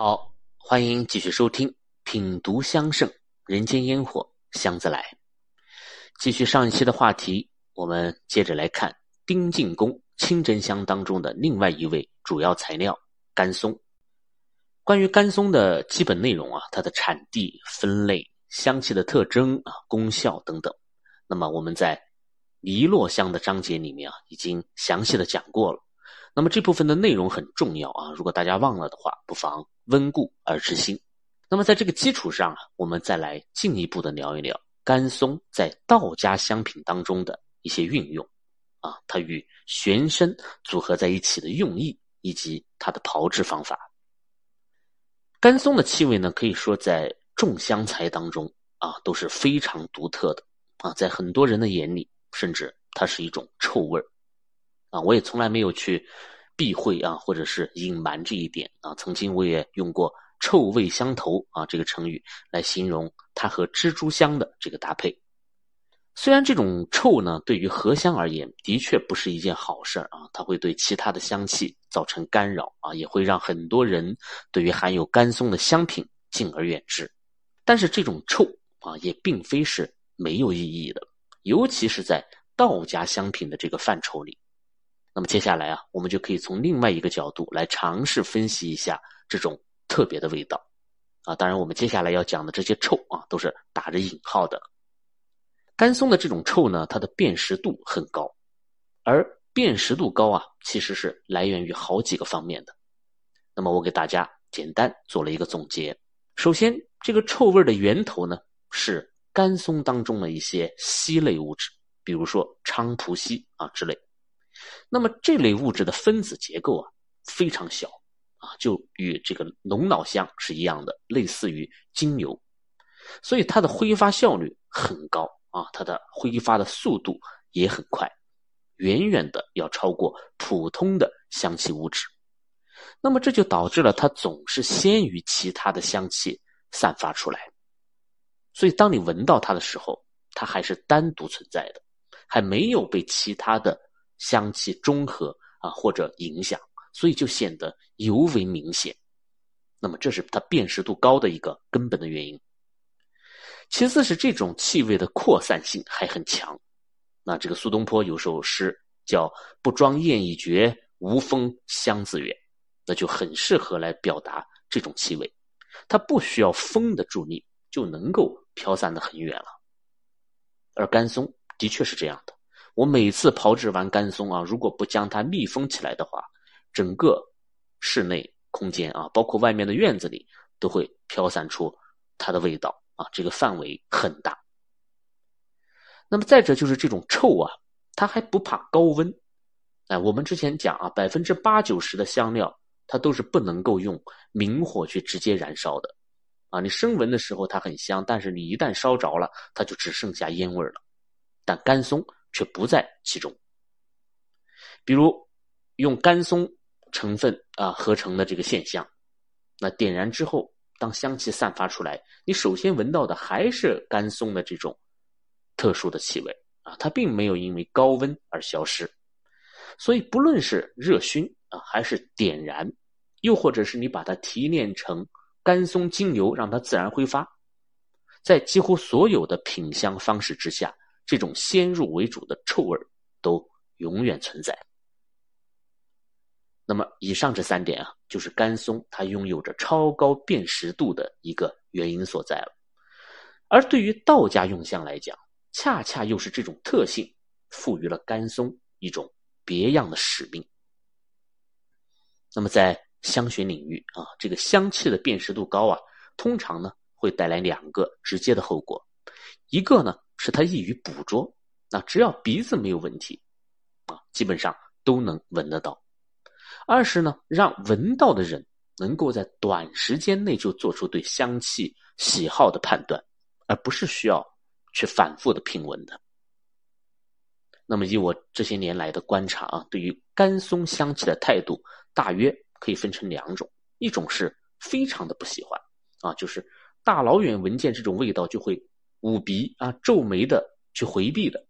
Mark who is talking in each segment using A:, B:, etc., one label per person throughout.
A: 好，欢迎继续收听《品读香盛人间烟火香自来》。继续上一期的话题，我们接着来看丁进宫清真香当中的另外一位主要材料——甘松。关于甘松的基本内容啊，它的产地、分类、香气的特征啊、功效等等，那么我们在弥落香的章节里面啊，已经详细的讲过了。那么这部分的内容很重要啊，如果大家忘了的话，不妨。温故而知新。那么，在这个基础上啊，我们再来进一步的聊一聊甘松在道家香品当中的一些运用，啊，它与玄参组合在一起的用意，以及它的炮制方法。甘松的气味呢，可以说在众香材当中啊都是非常独特的啊，在很多人的眼里，甚至它是一种臭味儿啊，我也从来没有去。避讳啊，或者是隐瞒这一点啊。曾经我也用过“臭味相投”啊这个成语来形容它和蜘蛛香的这个搭配。虽然这种臭呢，对于荷香而言的确不是一件好事啊，它会对其他的香气造成干扰啊，也会让很多人对于含有甘松的香品敬而远之。但是这种臭啊，也并非是没有意义的，尤其是在道家香品的这个范畴里。那么接下来啊，我们就可以从另外一个角度来尝试分析一下这种特别的味道，啊，当然我们接下来要讲的这些臭啊，都是打着引号的。甘松的这种臭呢，它的辨识度很高，而辨识度高啊，其实是来源于好几个方面的。那么我给大家简单做了一个总结。首先，这个臭味的源头呢，是甘松当中的一些烯类物质，比如说菖蒲烯啊之类。那么这类物质的分子结构啊非常小啊，就与这个龙脑香是一样的，类似于精油，所以它的挥发效率很高啊，它的挥发的速度也很快，远远的要超过普通的香气物质。那么这就导致了它总是先于其他的香气散发出来，所以当你闻到它的时候，它还是单独存在的，还没有被其他的。香气中和啊，或者影响，所以就显得尤为明显。那么，这是它辨识度高的一个根本的原因。其次是这种气味的扩散性还很强。那这个苏东坡有首诗叫“不装艳已绝，无风香自远”，那就很适合来表达这种气味。它不需要风的助力，就能够飘散的很远了。而甘松的确是这样的。我每次炮制完干松啊，如果不将它密封起来的话，整个室内空间啊，包括外面的院子里，都会飘散出它的味道啊，这个范围很大。那么再者就是这种臭啊，它还不怕高温。哎，我们之前讲啊，百分之八九十的香料它都是不能够用明火去直接燃烧的啊。你生闻的时候它很香，但是你一旦烧着了，它就只剩下烟味了。但干松。却不在其中。比如用甘松成分啊合成的这个现象，那点燃之后，当香气散发出来，你首先闻到的还是甘松的这种特殊的气味啊，它并没有因为高温而消失。所以不论是热熏啊，还是点燃，又或者是你把它提炼成甘松精油，让它自然挥发，在几乎所有的品香方式之下。这种先入为主的臭味都永远存在。那么，以上这三点啊，就是甘松它拥有着超高辨识度的一个原因所在了。而对于道家用香来讲，恰恰又是这种特性赋予了甘松一种别样的使命。那么，在香学领域啊，这个香气的辨识度高啊，通常呢会带来两个直接的后果，一个呢。是它易于捕捉，那只要鼻子没有问题，啊，基本上都能闻得到。二是呢，让闻到的人能够在短时间内就做出对香气喜好的判断，而不是需要去反复的品闻的。那么，以我这些年来的观察啊，对于甘松香气的态度，大约可以分成两种：一种是非常的不喜欢，啊，就是大老远闻见这种味道就会。捂鼻啊，皱眉的去回避的，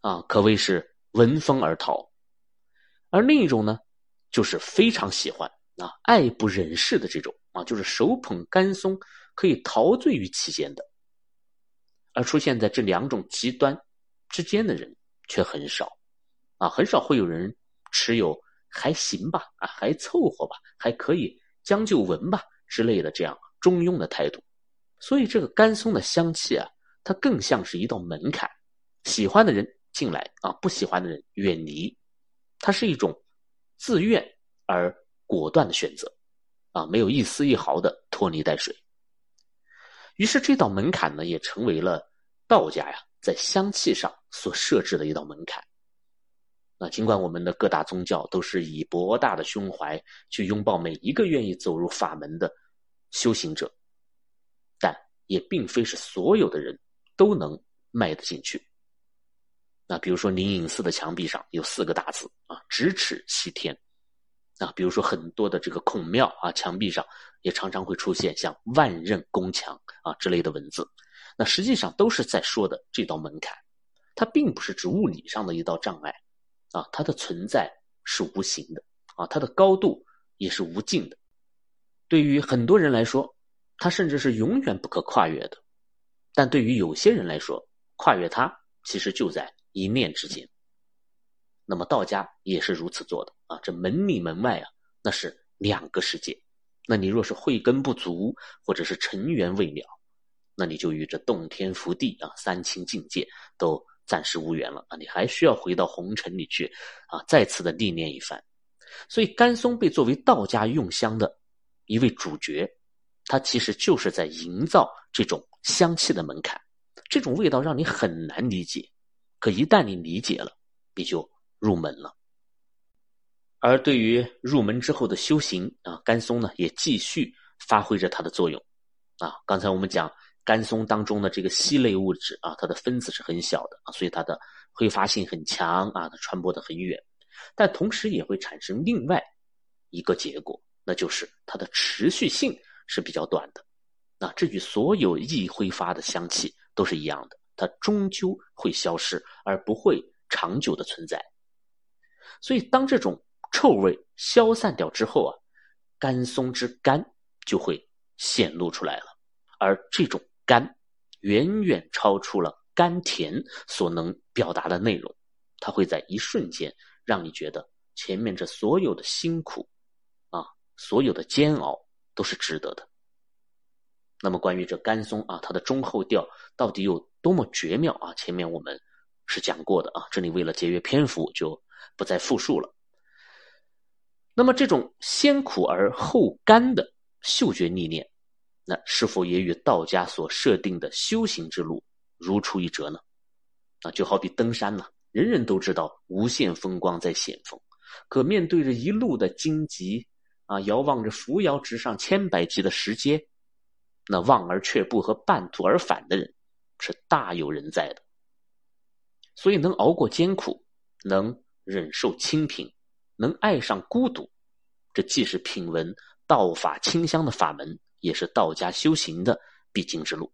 A: 啊，可谓是闻风而逃。而另一种呢，就是非常喜欢啊，爱不忍释的这种啊，就是手捧干松可以陶醉于其间的。而出现在这两种极端之间的人却很少，啊，很少会有人持有还行吧，啊，还凑合吧，还可以将就闻吧之类的这样中庸的态度。所以这个干松的香气啊，它更像是一道门槛，喜欢的人进来啊，不喜欢的人远离。它是一种自愿而果断的选择，啊，没有一丝一毫的拖泥带水。于是这道门槛呢，也成为了道家呀在香气上所设置的一道门槛。那尽管我们的各大宗教都是以博大的胸怀去拥抱每一个愿意走入法门的修行者，但也并非是所有的人都能迈得进去。那比如说灵隐寺的墙壁上有四个大字啊，咫尺西天。啊，比如说很多的这个孔庙啊，墙壁上也常常会出现像万仞宫墙啊之类的文字，那实际上都是在说的这道门槛，它并不是指物理上的一道障碍，啊，它的存在是无形的，啊，它的高度也是无尽的，对于很多人来说，它甚至是永远不可跨越的，但对于有些人来说，跨越它其实就在一念之间。那么道家也是如此做的啊，这门里门外啊，那是两个世界。那你若是慧根不足，或者是尘缘未了，那你就与这洞天福地啊、三清境界都暂时无缘了啊！你还需要回到红尘里去啊，再次的历练一番。所以甘松被作为道家用香的一位主角，他其实就是在营造这种香气的门槛。这种味道让你很难理解，可一旦你理解了，你就。入门了，而对于入门之后的修行啊，甘松呢也继续发挥着它的作用啊。刚才我们讲甘松当中的这个烯类物质啊，它的分子是很小的啊，所以它的挥发性很强啊，它传播的很远，但同时也会产生另外一个结果，那就是它的持续性是比较短的。那这与所有易挥发的香气都是一样的，它终究会消失，而不会长久的存在。所以，当这种臭味消散掉之后啊，甘松之甘就会显露出来了。而这种甘，远远超出了甘甜所能表达的内容，它会在一瞬间让你觉得前面这所有的辛苦，啊，所有的煎熬都是值得的。那么，关于这甘松啊，它的中后调到底有多么绝妙啊？前面我们是讲过的啊，这里为了节约篇幅就。不再复述了。那么，这种先苦而后甘的嗅觉历练，那是否也与道家所设定的修行之路如出一辙呢？啊，就好比登山呢，人人都知道无限风光在险峰，可面对着一路的荆棘啊，遥望着扶摇直上千百级的石阶，那望而却步和半途而返的人是大有人在的。所以，能熬过艰苦，能。忍受清贫，能爱上孤独，这既是品闻道法清香的法门，也是道家修行的必经之路。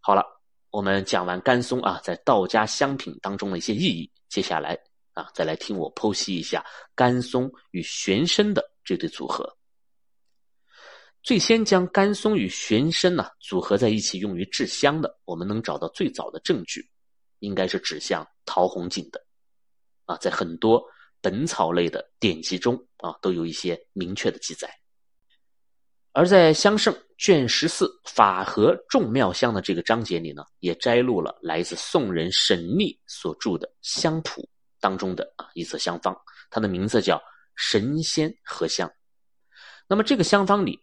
A: 好了，我们讲完甘松啊，在道家香品当中的一些意义，接下来啊，再来听我剖析一下甘松与玄参的这对组合。最先将甘松与玄参呢组合在一起用于制香的，我们能找到最早的证据，应该是指向陶弘景的。啊，在很多本草类的典籍中啊，都有一些明确的记载。而在《香圣》卷十四“法和众妙香”的这个章节里呢，也摘录了来自宋人沈历所著的《香谱》当中的啊一则香方，它的名字叫“神仙合香”。那么这个香方里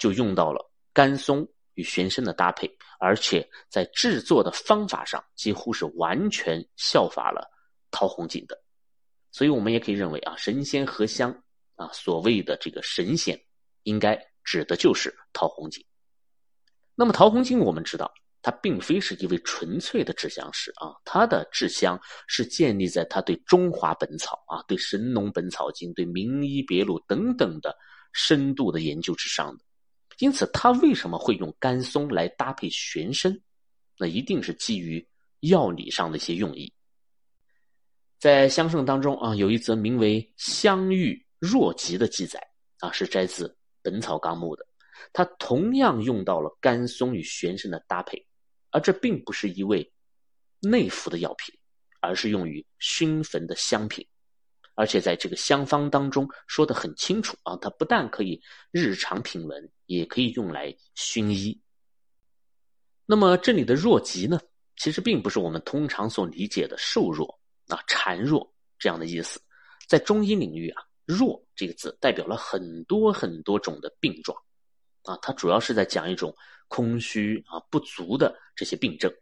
A: 就用到了甘松与玄参的搭配，而且在制作的方法上几乎是完全效法了。陶弘景的，所以我们也可以认为啊，神仙合香啊，所谓的这个神仙，应该指的就是陶弘景。那么陶弘景，我们知道他并非是一位纯粹的制香师啊，他的制香是建立在他对中华本草啊、对《神农本草经》、对《名医别录》等等的深度的研究之上的。因此，他为什么会用甘松来搭配玄参？那一定是基于药理上的一些用意。在香圣当中啊，有一则名为“香遇若疾”的记载啊，是摘自《本草纲目》的，它同样用到了甘松与玄参的搭配，而这并不是一味内服的药品，而是用于熏焚的香品。而且在这个香方当中说的很清楚啊，它不但可以日常品闻，也可以用来熏衣。那么这里的弱疾呢，其实并不是我们通常所理解的瘦弱啊、孱弱这样的意思。在中医领域啊，弱这个字代表了很多很多种的病状啊，它主要是在讲一种空虚啊、不足的这些病症。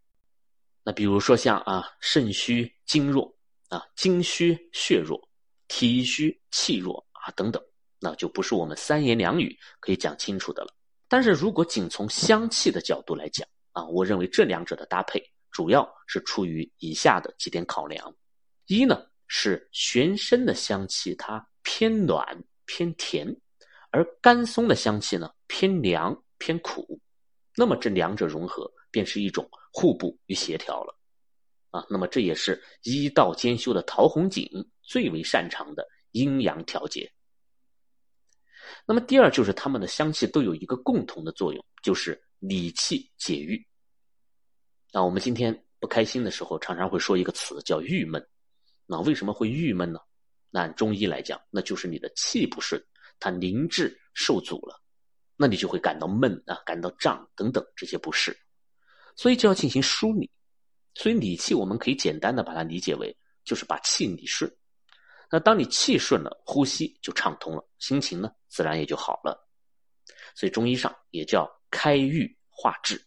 A: 那比如说像啊肾虚精弱啊、精虚血弱。体虚气弱啊，等等，那就不是我们三言两语可以讲清楚的了。但是如果仅从香气的角度来讲啊，我认为这两者的搭配主要是出于以下的几点考量：一呢是玄参的香气它偏暖偏甜，而甘松的香气呢偏凉偏苦，那么这两者融合便是一种互补与协调了。啊，那么这也是医道兼修的陶弘景最为擅长的阴阳调节。那么第二就是它们的香气都有一个共同的作用，就是理气解郁。那我们今天不开心的时候，常常会说一个词叫郁闷。那为什么会郁闷呢？按中医来讲，那就是你的气不顺，它凝滞受阻了，那你就会感到闷啊，感到胀等等这些不适，所以就要进行梳理。所以理气，我们可以简单的把它理解为，就是把气理顺。那当你气顺了，呼吸就畅通了，心情呢自然也就好了。所以中医上也叫开郁化滞。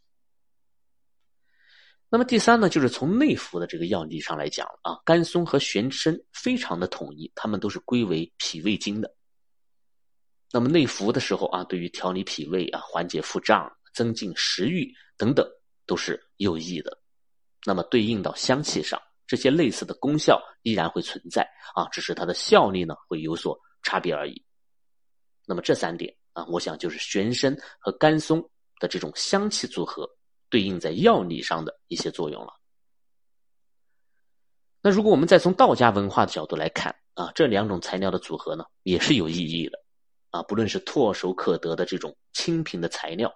A: 那么第三呢，就是从内服的这个药理上来讲啊，甘松和玄参非常的统一，它们都是归为脾胃经的。那么内服的时候啊，对于调理脾胃啊、缓解腹胀、增进食欲等等，都是有益的。那么对应到香气上，这些类似的功效依然会存在啊，只是它的效力呢会有所差别而已。那么这三点啊，我想就是玄参和甘松的这种香气组合对应在药理上的一些作用了。那如果我们再从道家文化的角度来看啊，这两种材料的组合呢也是有意义的啊，不论是唾手可得的这种清平的材料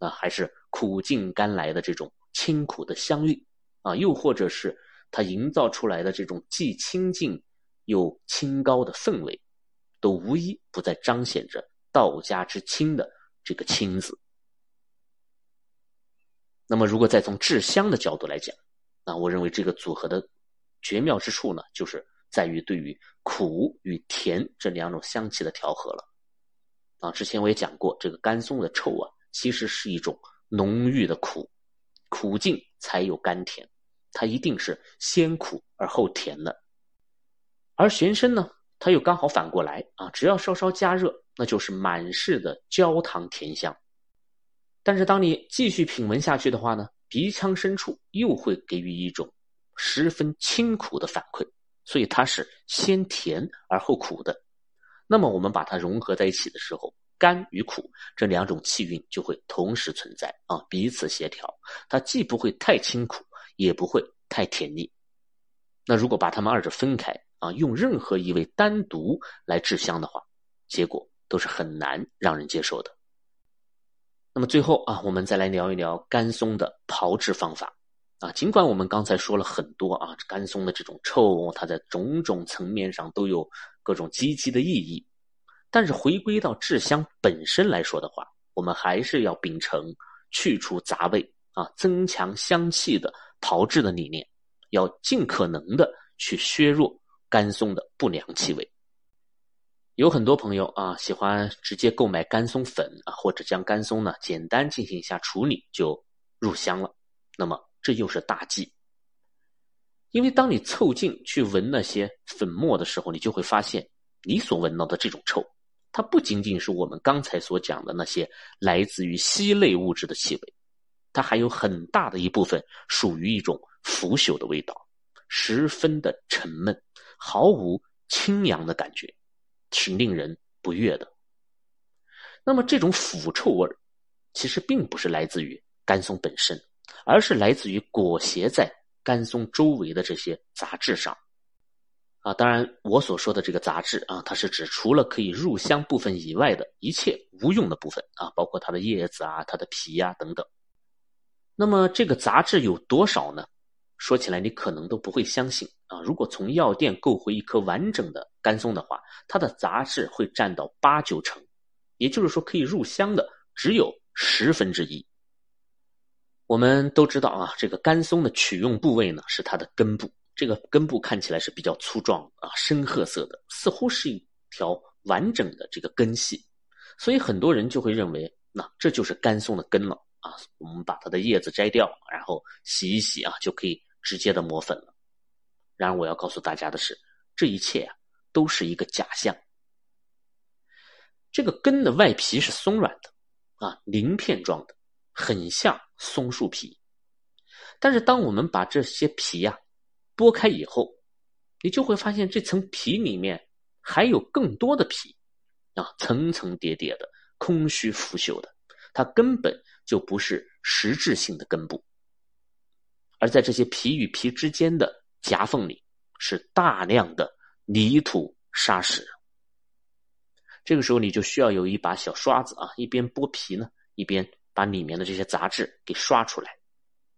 A: 啊，还是苦尽甘来的这种。清苦的香韵，啊，又或者是它营造出来的这种既清静又清高的氛围，都无一不在彰显着道家之清的这个“清”字。那么，如果再从制香的角度来讲，那我认为这个组合的绝妙之处呢，就是在于对于苦与甜这两种香气的调和了。啊，之前我也讲过，这个甘松的臭啊，其实是一种浓郁的苦。苦尽才有甘甜，它一定是先苦而后甜的。而玄参呢，它又刚好反过来啊，只要稍稍加热，那就是满室的焦糖甜香。但是当你继续品闻下去的话呢，鼻腔深处又会给予一种十分清苦的反馈，所以它是先甜而后苦的。那么我们把它融合在一起的时候。甘与苦这两种气韵就会同时存在啊，彼此协调，它既不会太清苦，也不会太甜腻。那如果把它们二者分开啊，用任何一味单独来制香的话，结果都是很难让人接受的。那么最后啊，我们再来聊一聊甘松的炮制方法啊。尽管我们刚才说了很多啊，甘松的这种臭，它在种种层面上都有各种积极的意义。但是回归到制香本身来说的话，我们还是要秉承去除杂味啊，增强香气的炮制的理念，要尽可能的去削弱甘松的不良气味。有很多朋友啊，喜欢直接购买甘松粉啊，或者将甘松呢简单进行一下处理就入香了。那么这又是大忌，因为当你凑近去闻那些粉末的时候，你就会发现你所闻到的这种臭。它不仅仅是我们刚才所讲的那些来自于烯类物质的气味，它还有很大的一部分属于一种腐朽的味道，十分的沉闷，毫无清扬的感觉，是令人不悦的。那么这种腐臭味，其实并不是来自于甘松本身，而是来自于裹挟在甘松周围的这些杂质上。啊，当然我所说的这个杂质啊，它是指除了可以入香部分以外的一切无用的部分啊，包括它的叶子啊、它的皮呀等等。那么这个杂质有多少呢？说起来你可能都不会相信啊！如果从药店购回一颗完整的干松的话，它的杂质会占到八九成，也就是说可以入香的只有十分之一。我们都知道啊，这个干松的取用部位呢是它的根部，这个根部看起来是比较粗壮啊，深褐色的，似乎是一条完整的这个根系，所以很多人就会认为，那这就是干松的根了啊！我们把它的叶子摘掉，然后洗一洗啊，就可以。直接的磨粉了。然而，我要告诉大家的是，这一切啊，都是一个假象。这个根的外皮是松软的，啊，鳞片状的，很像松树皮。但是，当我们把这些皮呀剥开以后，你就会发现这层皮里面还有更多的皮，啊，层层叠叠的，空虚腐朽的，它根本就不是实质性的根部。而在这些皮与皮之间的夹缝里，是大量的泥土沙石。这个时候，你就需要有一把小刷子啊，一边剥皮呢，一边把里面的这些杂质给刷出来。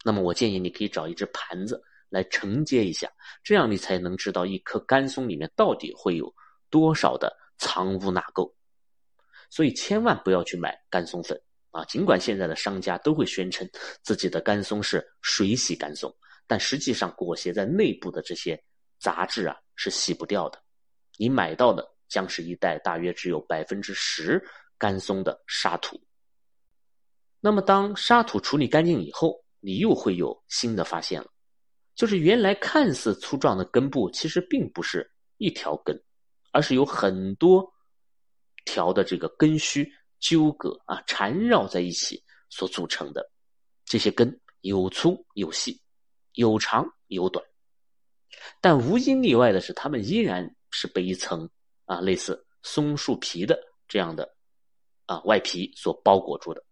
A: 那么，我建议你可以找一只盘子来承接一下，这样你才能知道一颗干松里面到底会有多少的藏污纳垢。所以，千万不要去买干松粉。啊，尽管现在的商家都会宣称自己的干松是水洗干松，但实际上裹挟在内部的这些杂质啊是洗不掉的。你买到的将是一袋大约只有百分之十干松的沙土。那么，当沙土处理干净以后，你又会有新的发现了，就是原来看似粗壮的根部，其实并不是一条根，而是有很多条的这个根须。纠葛啊，缠绕在一起所组成的这些根有粗有细，有长有短，但无一例外的是，它们依然是被一层啊类似松树皮的这样的啊外皮所包裹住的。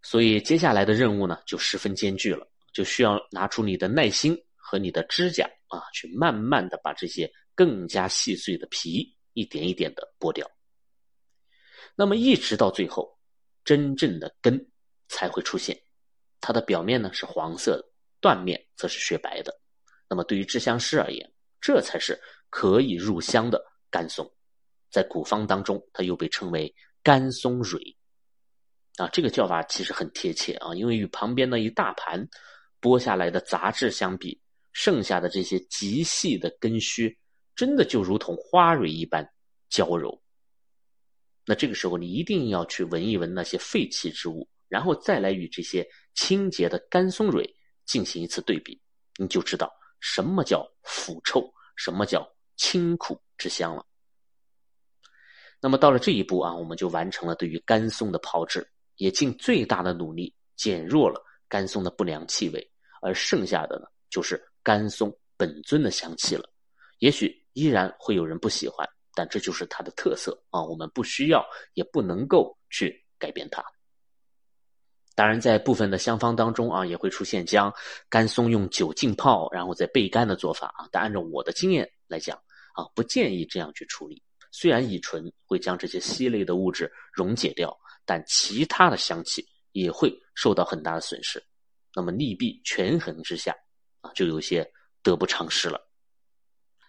A: 所以接下来的任务呢，就十分艰巨了，就需要拿出你的耐心和你的指甲啊，去慢慢的把这些更加细碎的皮一点一点的剥掉。那么一直到最后，真正的根才会出现。它的表面呢是黄色的，断面则是雪白的。那么对于制香师而言，这才是可以入香的干松。在古方当中，它又被称为干松蕊。啊，这个叫法其实很贴切啊，因为与旁边的一大盘剥下来的杂质相比，剩下的这些极细的根须，真的就如同花蕊一般娇柔。那这个时候，你一定要去闻一闻那些废弃之物，然后再来与这些清洁的干松蕊进行一次对比，你就知道什么叫腐臭，什么叫清苦之香了。那么到了这一步啊，我们就完成了对于干松的炮制，也尽最大的努力减弱了干松的不良气味，而剩下的呢，就是干松本尊的香气了。也许依然会有人不喜欢。但这就是它的特色啊，我们不需要，也不能够去改变它。当然，在部分的香方当中啊，也会出现将干松用酒浸泡，然后再焙干的做法啊。但按照我的经验来讲啊，不建议这样去处理。虽然乙醇会将这些烯类的物质溶解掉，但其他的香气也会受到很大的损失。那么利弊权衡之下啊，就有些得不偿失了。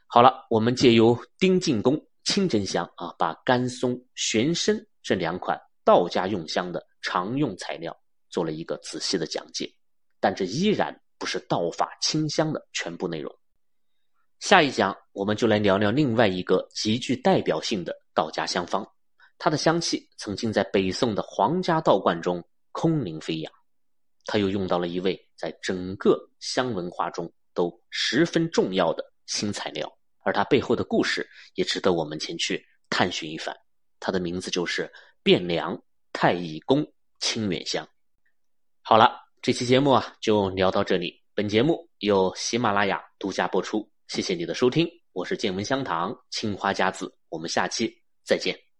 A: 好了，我们借由丁进宫。清真香啊，把甘松、玄参这两款道家用香的常用材料做了一个仔细的讲解，但这依然不是道法清香的全部内容。下一讲我们就来聊聊另外一个极具代表性的道家香方，它的香气曾经在北宋的皇家道观中空灵飞扬，它又用到了一位在整个香文化中都十分重要的新材料。而它背后的故事也值得我们前去探寻一番。它的名字就是汴梁太乙宫清远香。好了，这期节目啊就聊到这里。本节目由喜马拉雅独家播出，谢谢你的收听，我是见闻香堂青花家子，我们下期再见。